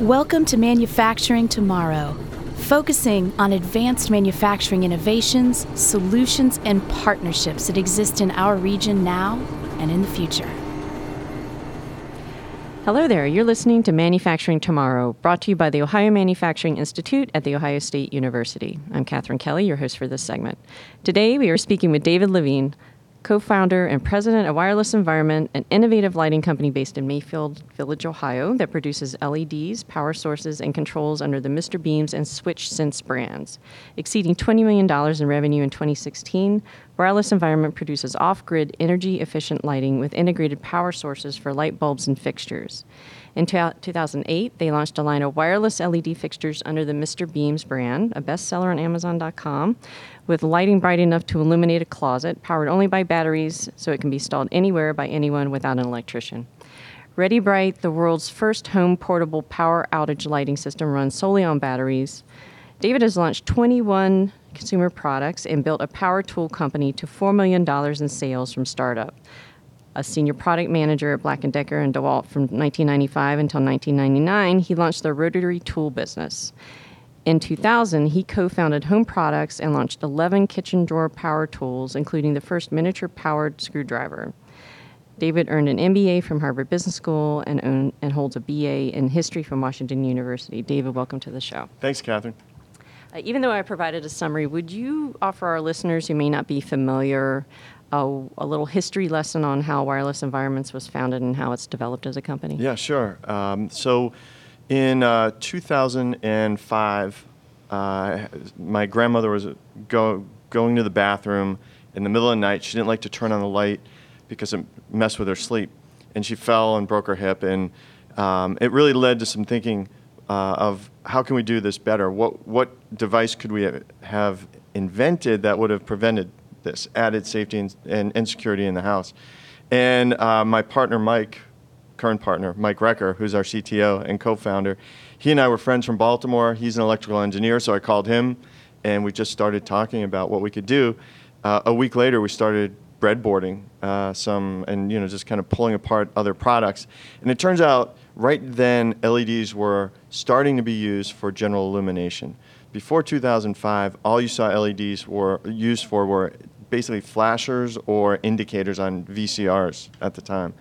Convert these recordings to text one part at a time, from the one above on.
Welcome to Manufacturing Tomorrow, focusing on advanced manufacturing innovations, solutions, and partnerships that exist in our region now and in the future. Hello there. You're listening to Manufacturing Tomorrow, brought to you by the Ohio Manufacturing Institute at The Ohio State University. I'm Katherine Kelly, your host for this segment. Today, we are speaking with David Levine, co founder and president of Wireless Environment, an innovative lighting company based in Mayfield Village, Ohio, that produces LEDs, power sources, and controls under the Mr. Beams and Switch Sense brands. Exceeding $20 million in revenue in 2016, Wireless Environment produces off grid, energy efficient lighting with integrated power sources for light bulbs and fixtures. In 2008, they launched a line of wireless LED fixtures under the Mr. Beams brand, a bestseller on Amazon.com, with lighting bright enough to illuminate a closet, powered only by batteries, so it can be installed anywhere by anyone without an electrician. Ready Bright, the world's first home portable power outage lighting system, runs solely on batteries. David has launched 21 consumer products and built a power tool company to $4 million in sales from startup a senior product manager at Black & Decker and DeWalt from 1995 until 1999, he launched the rotary tool business. In 2000, he co founded Home Products and launched 11 kitchen drawer power tools, including the first miniature powered screwdriver. David earned an MBA from Harvard Business School and, own, and holds a BA in history from Washington University. David, welcome to the show. Thanks, Catherine. Uh, even though I provided a summary, would you offer our listeners who may not be familiar a, a, little history lesson on how Wireless Environments was founded and how it's developed as a company? Yeah, sure. Um, so in uh, 2005, uh, my grandmother was go, going to the bathroom in the middle of the night. She didn't like to turn on the light because it messed with her sleep. And she fell and broke her hip. And um, it really led to some thinking uh, of how can we do this better? What, what device could we have invented that would have prevented this added safety and, and, and security in the house. And uh, my partner, Mike, current partner, Mike Recker, who's our CTO and co founder, he and I were friends from Baltimore. He's an electrical engineer, so I called him and we just started talking about what we could do. Uh, a week later, we started breadboarding uh, some and you know just kind of pulling apart other products. And it turns out right then LEDs were starting to be used for general illumination. Before 2005, all you saw LEDs were used for were basically flashers or indicators on VCRs at the time.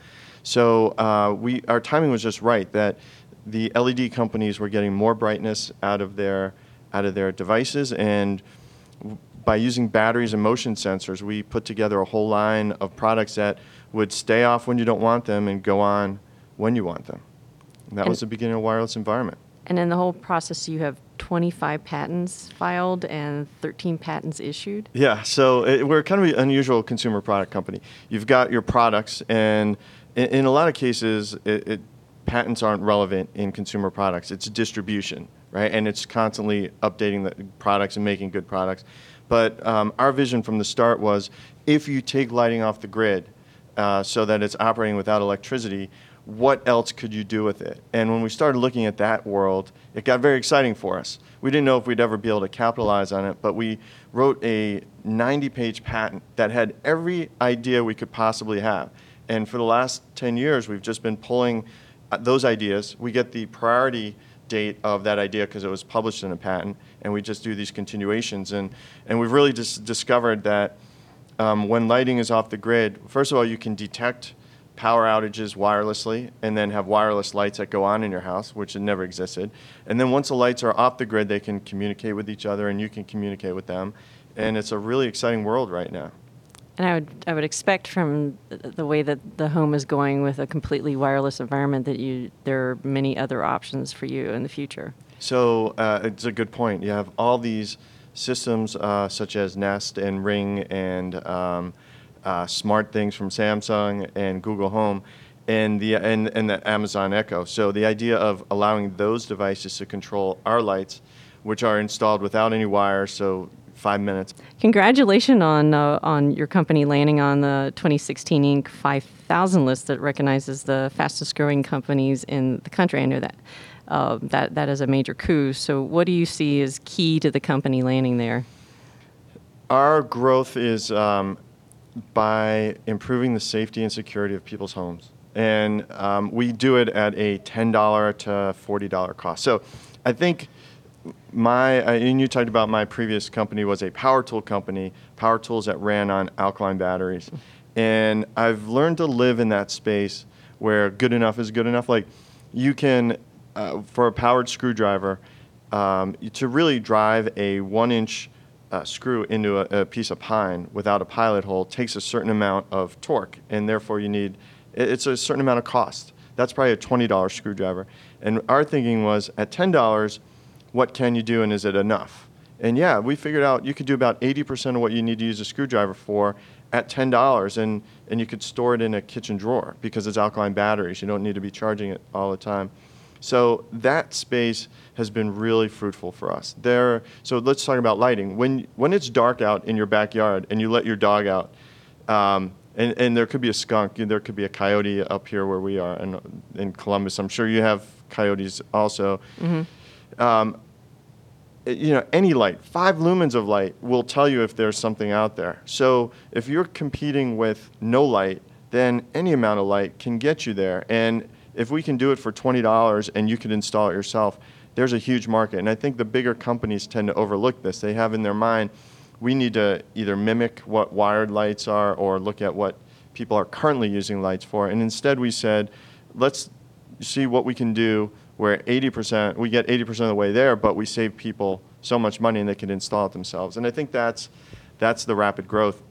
So uh, we, our timing was just right that the LED companies were getting more brightness out of their, out of their devices and by using batteries and motion sensors, we put together a whole line of products that would stay off when you don't want them and go on when you want them. And that and was the beginning of wireless environment. And in the whole process, you have 25 patents filed and 13 patents issued? Yeah, so it, we're kind of an unusual consumer product company. You've got your products, and in, in a lot of cases, it, it, patents aren't relevant in consumer products. It's distribution, right? And it's constantly updating the products and making good products. But um, our vision from the start was if you take lighting off the grid uh, so that it's operating without electricity, what else could you do with it? And when we started looking at that world, it got very exciting for us. We didn't know if we'd ever be able to capitalize on it, but we wrote a 90 page patent that had every idea we could possibly have. And for the last 10 years, we've just been pulling uh, those ideas. We get the priority date of that idea because it was published in a patent, and we just do these continuations. And, and we've really just discovered that um, when lighting is off the grid, first of all, you can detect power outages wirelessly and then have wireless lights that go on in your house, which had never existed. And then once the lights are off the grid, they can communicate with each other and you can communicate with them. And it's a really exciting world right now. And I would, I would expect from the way that the home is going with a completely wireless environment that you, there are many other options for you in the future. So uh, it's a good point. You have all these systems uh, such as Nest and Ring and um, uh, SmartThings from Samsung and Google Home and the and, and the Amazon Echo. So the idea of allowing those devices to control our lights, which are installed without any wires, so five minutes. Congratulations on uh, on your company landing on the 2016 Inc. 5000 list that recognizes the fastest growing companies in the country. I know that. Uh, that that is a major coup. So, what do you see as key to the company landing there? Our growth is um, by improving the safety and security of people's homes. and um, we do it at a $10 to $40 cost. So I think my, uh, and you talked about my previous company was a power tool company, power tools that ran on alkaline batteries. And I've learned to live in that space where good enough is good enough. Like you can, uh, for a powered screwdriver, um, to really drive a one inch uh, screw into a, a, piece of pine without a pilot hole takes a certain amount of torque, and therefore you need, it's a certain amount of cost. That's probably a $20 screwdriver. And our thinking was at $10, what can you do and is it enough? And yeah, we figured out you could do about 80% of what you need to use a screwdriver for at $10 and, and you could store it in a kitchen drawer because it's alkaline batteries. You don't need to be charging it all the time. So that space has been really fruitful for us. There, so let's talk about lighting. When, when it's dark out in your backyard and you let your dog out, um, and, and there could be a skunk, there could be a coyote up here where we are in, in Columbus. I'm sure you have coyotes also. Mm-hmm. Um, you know, any light, five lumens of light will tell you if there's something out there. So if you're competing with no light, then any amount of light can get you there. And if we can do it for $20 and you can install it yourself, there's a huge market. And I think the bigger companies tend to overlook this. They have in their mind, we need to either mimic what wired lights are or look at what people are currently using lights for. And instead we said, let's see what we can do where 80%, we get 80% of the way there, but we save people so much money and they can install it themselves. And I think that's, that's the rapid growth.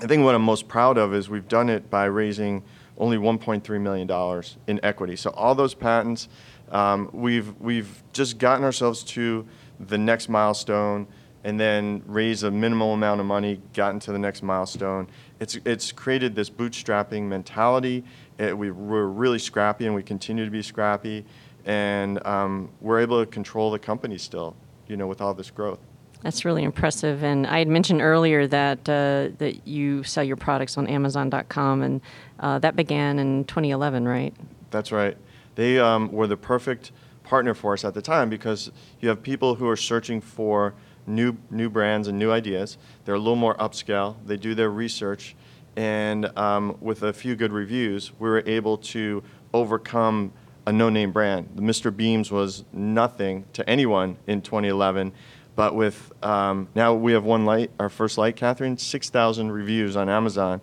I think what I'm most proud of is we've done it by raising only $1.3 million in equity. So all those patents, um, we've, we've just gotten ourselves to the next milestone and then raised a minimal amount of money, gotten to the next milestone. It's, it's created this bootstrapping mentality. It, we, we're really scrappy and we continue to be scrappy and um, we're able to control the company still, you know, with all this growth. That's really impressive. And I had mentioned earlier that uh, that you sell your products on Amazon.com, and uh, that began in 2011, right? That's right. They um, were the perfect partner for us at the time because you have people who are searching for new new brands and new ideas. They're a little more upscale. They do their research, and um, with a few good reviews, we were able to overcome a no-name brand. The Mr. Beams was nothing to anyone in 2011, but with um, now we have one light, our first light, Catherine, 6,000 reviews on Amazon,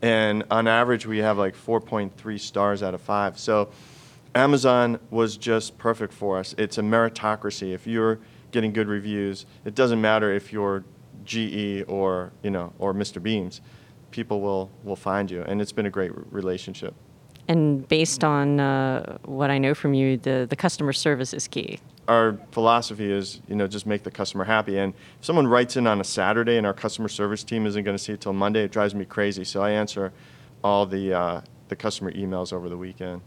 and on average we have like 4.3 stars out of five. So Amazon was just perfect for us. It's a meritocracy. If you're getting good reviews, it doesn't matter if you're GE or you know or Mr. Beams, people will will find you, and it's been a great relationship. And based on uh, what I know from you, the, the customer service is key. Our philosophy is, you know, just make the customer happy. And if someone writes in on a Saturday and our customer service team isn't going to see it till Monday, it drives me crazy. So I answer all the uh, the customer emails over the weekend.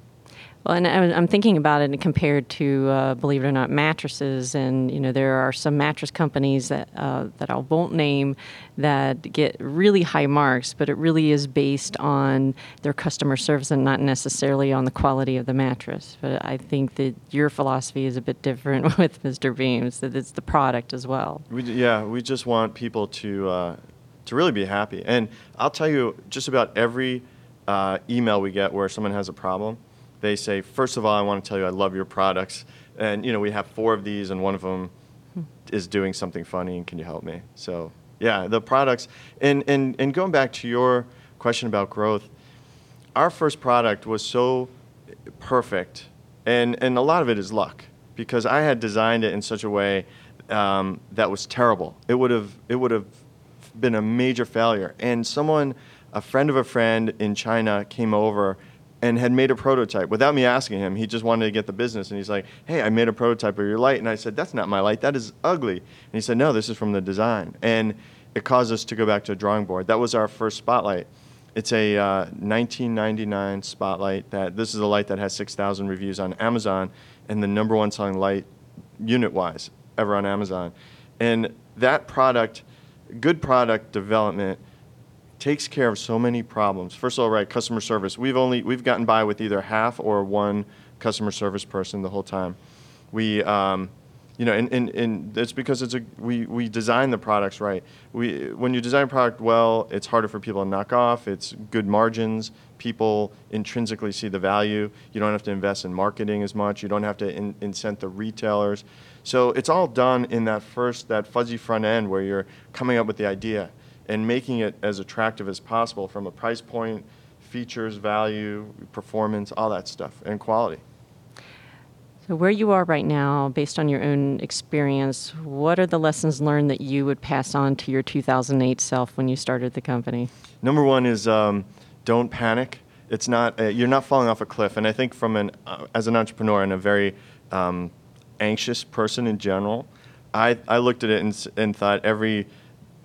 Well, and I'm thinking about it compared to, uh, believe it or not, mattresses. And you know, there are some mattress companies that uh, that I won't name that get really high marks, but it really is based on their customer service and not necessarily on the quality of the mattress. But I think that your philosophy is a bit different with Mr. Beams. That it's the product as well. We, yeah, we just want people to uh, to really be happy. And I'll tell you, just about every uh, email we get where someone has a problem they say, first of all, I want to tell you I love your products. And, you know, we have four of these, and one of them is doing something funny, and can you help me? So, yeah, the products. And, and, and going back to your question about growth, our first product was so perfect, and, and a lot of it is luck, because I had designed it in such a way um, that was terrible. It would have it would have been a major failure. And someone, a friend of a friend in China, came over and had made a prototype without me asking him. He just wanted to get the business, and he's like, "Hey, I made a prototype of your light," and I said, "That's not my light. That is ugly." And he said, "No, this is from the design," and it caused us to go back to a drawing board. That was our first spotlight. It's a uh, 1999 spotlight. That this is a light that has 6,000 reviews on Amazon, and the number one selling light, unit-wise, ever on Amazon. And that product, good product development takes care of so many problems. First of all, right, customer service. We've only we've gotten by with either half or one customer service person the whole time. We um, you know, and, and, and it's because it's a we, we design the products right. We when you design a product well, it's harder for people to knock off. It's good margins. People intrinsically see the value. You don't have to invest in marketing as much. You don't have to in, incent the retailers. So it's all done in that first that fuzzy front end where you're coming up with the idea and making it as attractive as possible from a price point, features, value, performance, all that stuff, and quality. So, where you are right now, based on your own experience, what are the lessons learned that you would pass on to your 2008 self when you started the company? Number one is um, don't panic. It's not uh, you're not falling off a cliff. And I think from an uh, as an entrepreneur and a very um, anxious person in general, I, I looked at it and, and thought every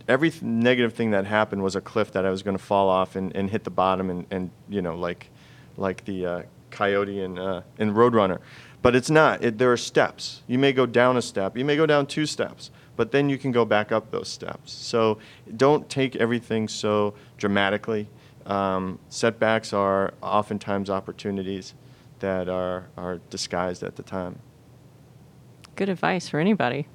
every negative thing that happened was a cliff that I was going to fall off and, and hit the bottom and, and you know like like the uh, coyote and uh, in Roadrunner. But it's not. It, there are steps. You may go down a step. You may go down two steps. But then you can go back up those steps. So don't take everything so dramatically. Um, setbacks are oftentimes opportunities that are, are disguised at the time. Good advice for anybody.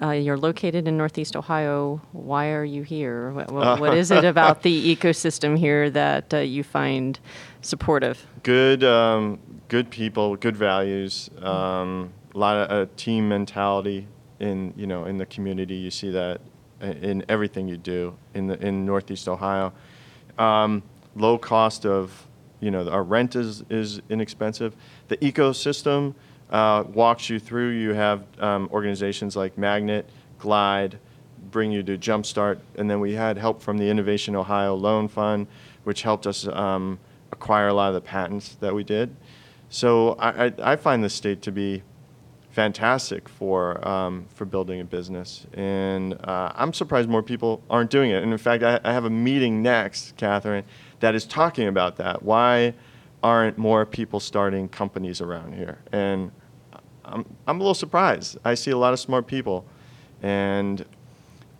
Uh, you're located in Northeast Ohio. Why are you here? What, what, what is it about the ecosystem here that uh, you find supportive? Good, um, good people, good values, um, a lot of uh, team mentality in you know in the community. You see that in everything you do in the in Northeast Ohio. Um, low cost of you know our rent is is inexpensive. The ecosystem uh, walks you through. You have um, organizations like Magnet, Glide, bring you to Jumpstart, and then we had help from the Innovation Ohio Loan Fund, which helped us um, acquire a lot of the patents that we did. So I, I, I find the state to be fantastic for um, for building a business, and uh, I'm surprised more people aren't doing it. And in fact, I, I have a meeting next, Catherine, that is talking about that. Why aren't more people starting companies around here? And I'm, I'm a little surprised. I see a lot of smart people, and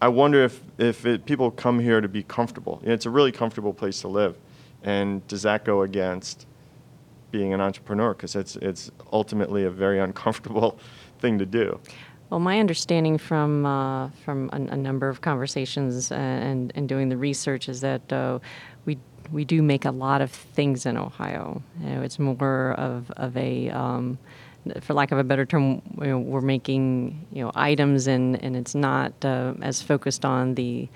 I wonder if, if it, people come here to be comfortable. You know, it's a really comfortable place to live, and does that go against being an entrepreneur? Because it's, it's ultimately a very uncomfortable thing to do. Well, my understanding from uh, from a, a, number of conversations and, and doing the research is that uh, we we do make a lot of things in Ohio. You know, it's more of of a um, for lack of a better term, you know, we're making you know items, and and it's not uh, as focused on the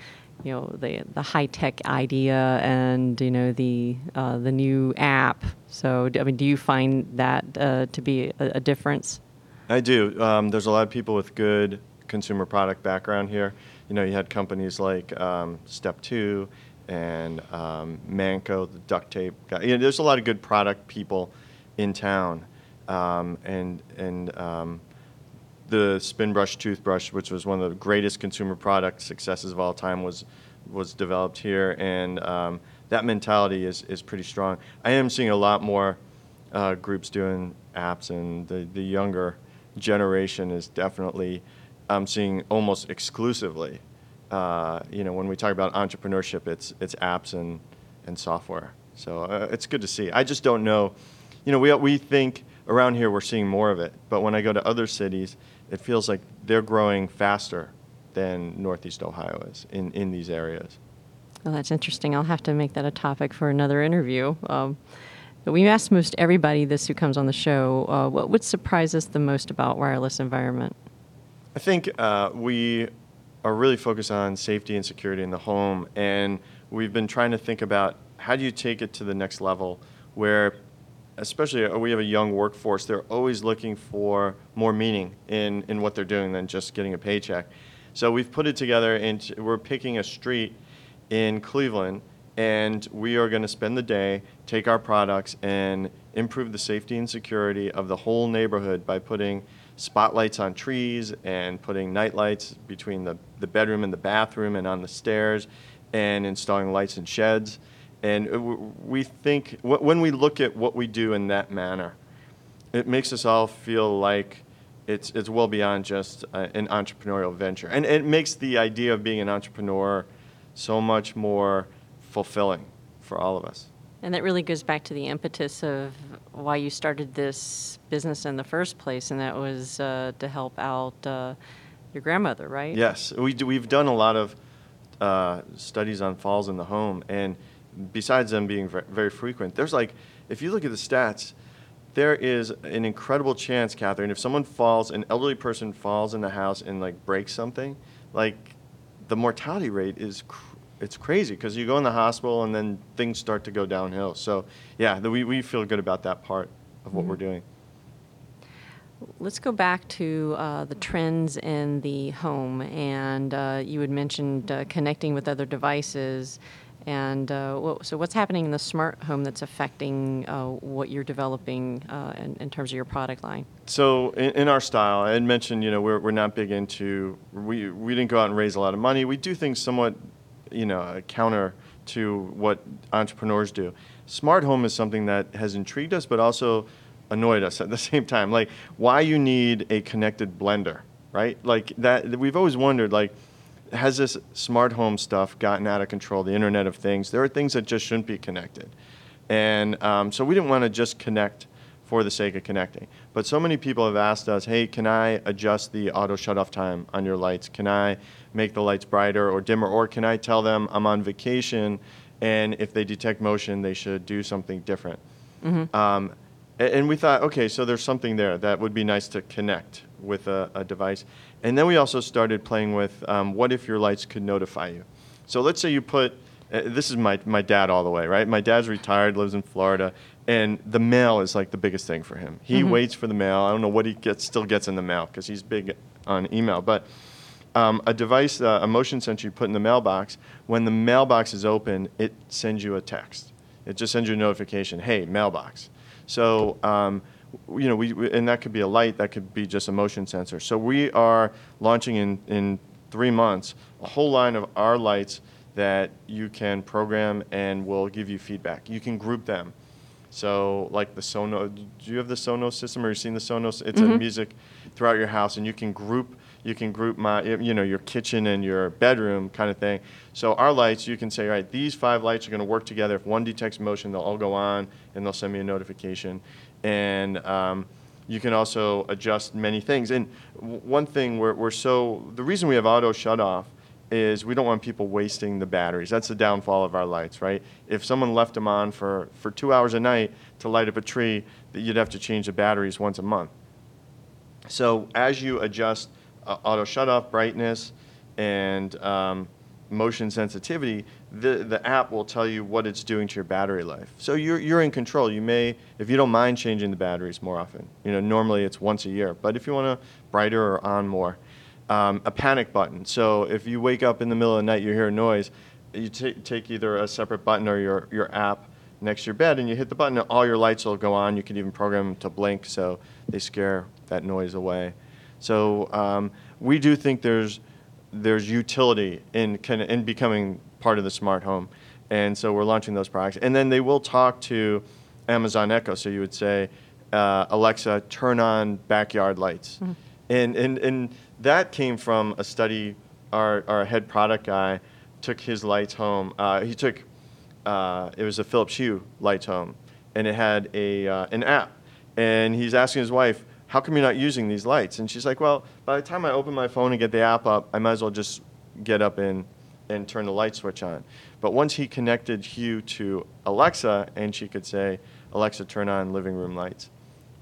you know the the high tech idea and you know the uh, the new app. So I mean, do you find that uh, to be a, a, difference? I do. Um, there's a lot of people with good consumer product background here. You know, you had companies like um, Step2 and um, Manco, the duct tape guy. You know, there's a lot of good product people in town um, and and um, the Spinbrush toothbrush, which was one of the greatest consumer product successes of all time, was was developed here, and um, that mentality is is pretty strong. I am seeing a lot more uh, groups doing apps, and the the younger generation is definitely I'm seeing almost exclusively. Uh, you know, when we talk about entrepreneurship, it's it's apps and and software. So uh, it's good to see. I just don't know. You know, we we think around here we're seeing more of it. But when I go to other cities, it feels like they're growing faster than Northeast Ohio is in, in these areas. Well, that's interesting. I'll have to make that a topic for another interview. Um, we ask most everybody this who comes on the show uh, what would surprise us the most about wireless environment? I think uh, we are really focused on safety and security in the home, and we've been trying to think about how do you take it to the next level where especially uh, we have a young workforce, they're always looking for more meaning in, in what they're doing than just getting a paycheck. So we've put it together and we're picking a street in Cleveland and we are going to spend the day, take our products and improve the safety and security of the whole neighborhood by putting spotlights on trees and putting night lights between the, the bedroom and the bathroom and on the stairs and installing lights in sheds and we think, when we look at what we do in that manner, it makes us all feel like it's, it's well beyond just an entrepreneurial venture. And it makes the idea of being an entrepreneur so much more fulfilling for all of us. And that really goes back to the impetus of why you started this business in the first place, and that was uh, to help out uh, your grandmother, right? Yes, we do, we've done a lot of uh, studies on falls in the home, and besides them being very frequent, there's like, if you look at the stats, there is an incredible chance, Catherine, if someone falls, an elderly person falls in the house and like breaks something, like the mortality rate is cr- it's crazy because you go in the hospital and then things start to go downhill. So yeah, the, we we feel good about that part of what we're doing. Let's go back to uh, the trends in the home, and uh, you had mentioned uh, connecting with other devices. And uh, so, what's happening in the smart home that's affecting uh, what you're developing uh, in, in terms of your product line? So in, in our style, I had mentioned, you know, we're, we're not big into, we, we didn't go out and raise a lot of money. We do things somewhat, you know, counter to what entrepreneurs do. Smart home is something that has intrigued us, but also annoyed us at the same time. Like, why you need a connected blender, right? Like that, we've always wondered, like, has this smart home stuff gotten out of control? The Internet of Things. There are things that just shouldn't be connected, and um, so we didn't want to just connect for the sake of connecting. But so many people have asked us, hey, can I adjust the auto shut off time on your lights? Can I make the lights brighter or dimmer? Or can I tell them I'm on vacation and if they detect motion, they should do something different? Um, and we thought, okay, so there's something there that would be nice to connect with a, a device. And then we also started playing with um, what if your lights could notify you? So let's say you put, uh, this is my, my dad all the way, right? My dad's retired, lives in Florida, and the mail is like the biggest thing for him. He waits for the mail. I don't know what he gets, still gets in the mail because he's big on email. But um, a device, uh, a motion sensor you put in the mailbox, when the mailbox is open, it sends you a text. It just sends you a notification, hey, mailbox. So, um, you know, we, we- and that could be a light, that could be just a motion sensor. So we are launching in, in three months a whole line of our lights that you can program and will give you feedback. You can group them. So, like the Sonos, do you have the Sonos system or you seen the Sonos? It's a mm-hmm. music throughout your house, and you can group. You can group my, you know, your kitchen and your bedroom kind of thing. So our lights, you can say, all right, these five lights are going to work together. If one detects motion, they'll all go on, and they'll send me a notification. And um, you can also adjust many things. And w- one thing we're, we're so the reason we have auto shut off is we don't want people wasting the batteries. That's the downfall of our lights, right? If someone left them on for, for two hours a night to light up a tree, that you'd have to change the batteries once a month. So as you adjust uh, auto shut off brightness and um, motion sensitivity, the, the app will tell you what it's doing to your battery life. So you're, you're in control. You may, if you don't mind changing the batteries more often, you know, normally it's once a year, but if you want to brighter or on more, um, a panic button. So if you wake up in the middle of the night, you hear a noise, you ta take either a separate button or your, your app next to your bed and you hit the button and all your lights will go on. You can even program them to blink so they scare that noise away. So um, we do think there's there's utility in in becoming part of the smart home, and so we're launching those products. And then they will talk to Amazon Echo. So you would say, uh, Alexa, turn on backyard lights, and and and that came from a study. Our our head product guy took his lights home. Uh, he took uh, it was a Philips Hue lights home, and it had a uh, an app. And he's asking his wife, "How come you're not using these lights?" And she's like, "Well, by the time I open my phone and get the app up, I might as well just get up and and turn the light switch on." But once he connected Hue to Alexa, and she could say, "Alexa, turn on living room lights,"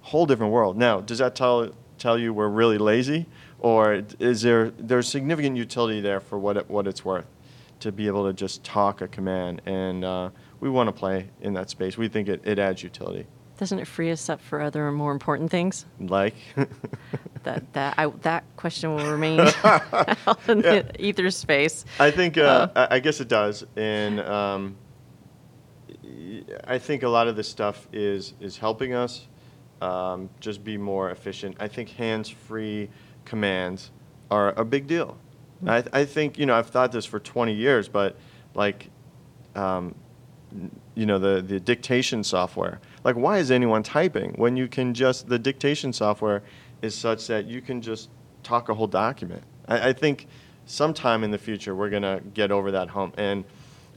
whole different world. Now, does that tell tell you we're really lazy, or is there there's significant utility there for what it, what it's worth? to be able to just talk a command. And uh, we want to play in that space. We think it, it adds utility. Doesn't it free us up for other more important things? Like, That that I, that question will remain out in Yeah. the ether space. I think, uh, I I guess it does. And um, I think a lot of this stuff is, is helping us um, just be more efficient. I think hands free commands are a big deal. I, I think, you know, I've thought this for 20 years, but like, um, you know, the, the dictation software. Like, why is anyone typing when you can just, the dictation software is such that you can just talk a whole document? I, I think sometime in the future we're going to get over that hump. And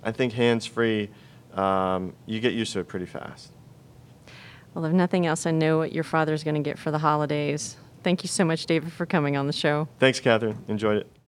I think hands free um, you get used to it pretty fast. Well, if nothing else, I know what your father's going to get for the holidays. Thank you so much, David, for coming on the show. Thanks, Catherine. Enjoyed it.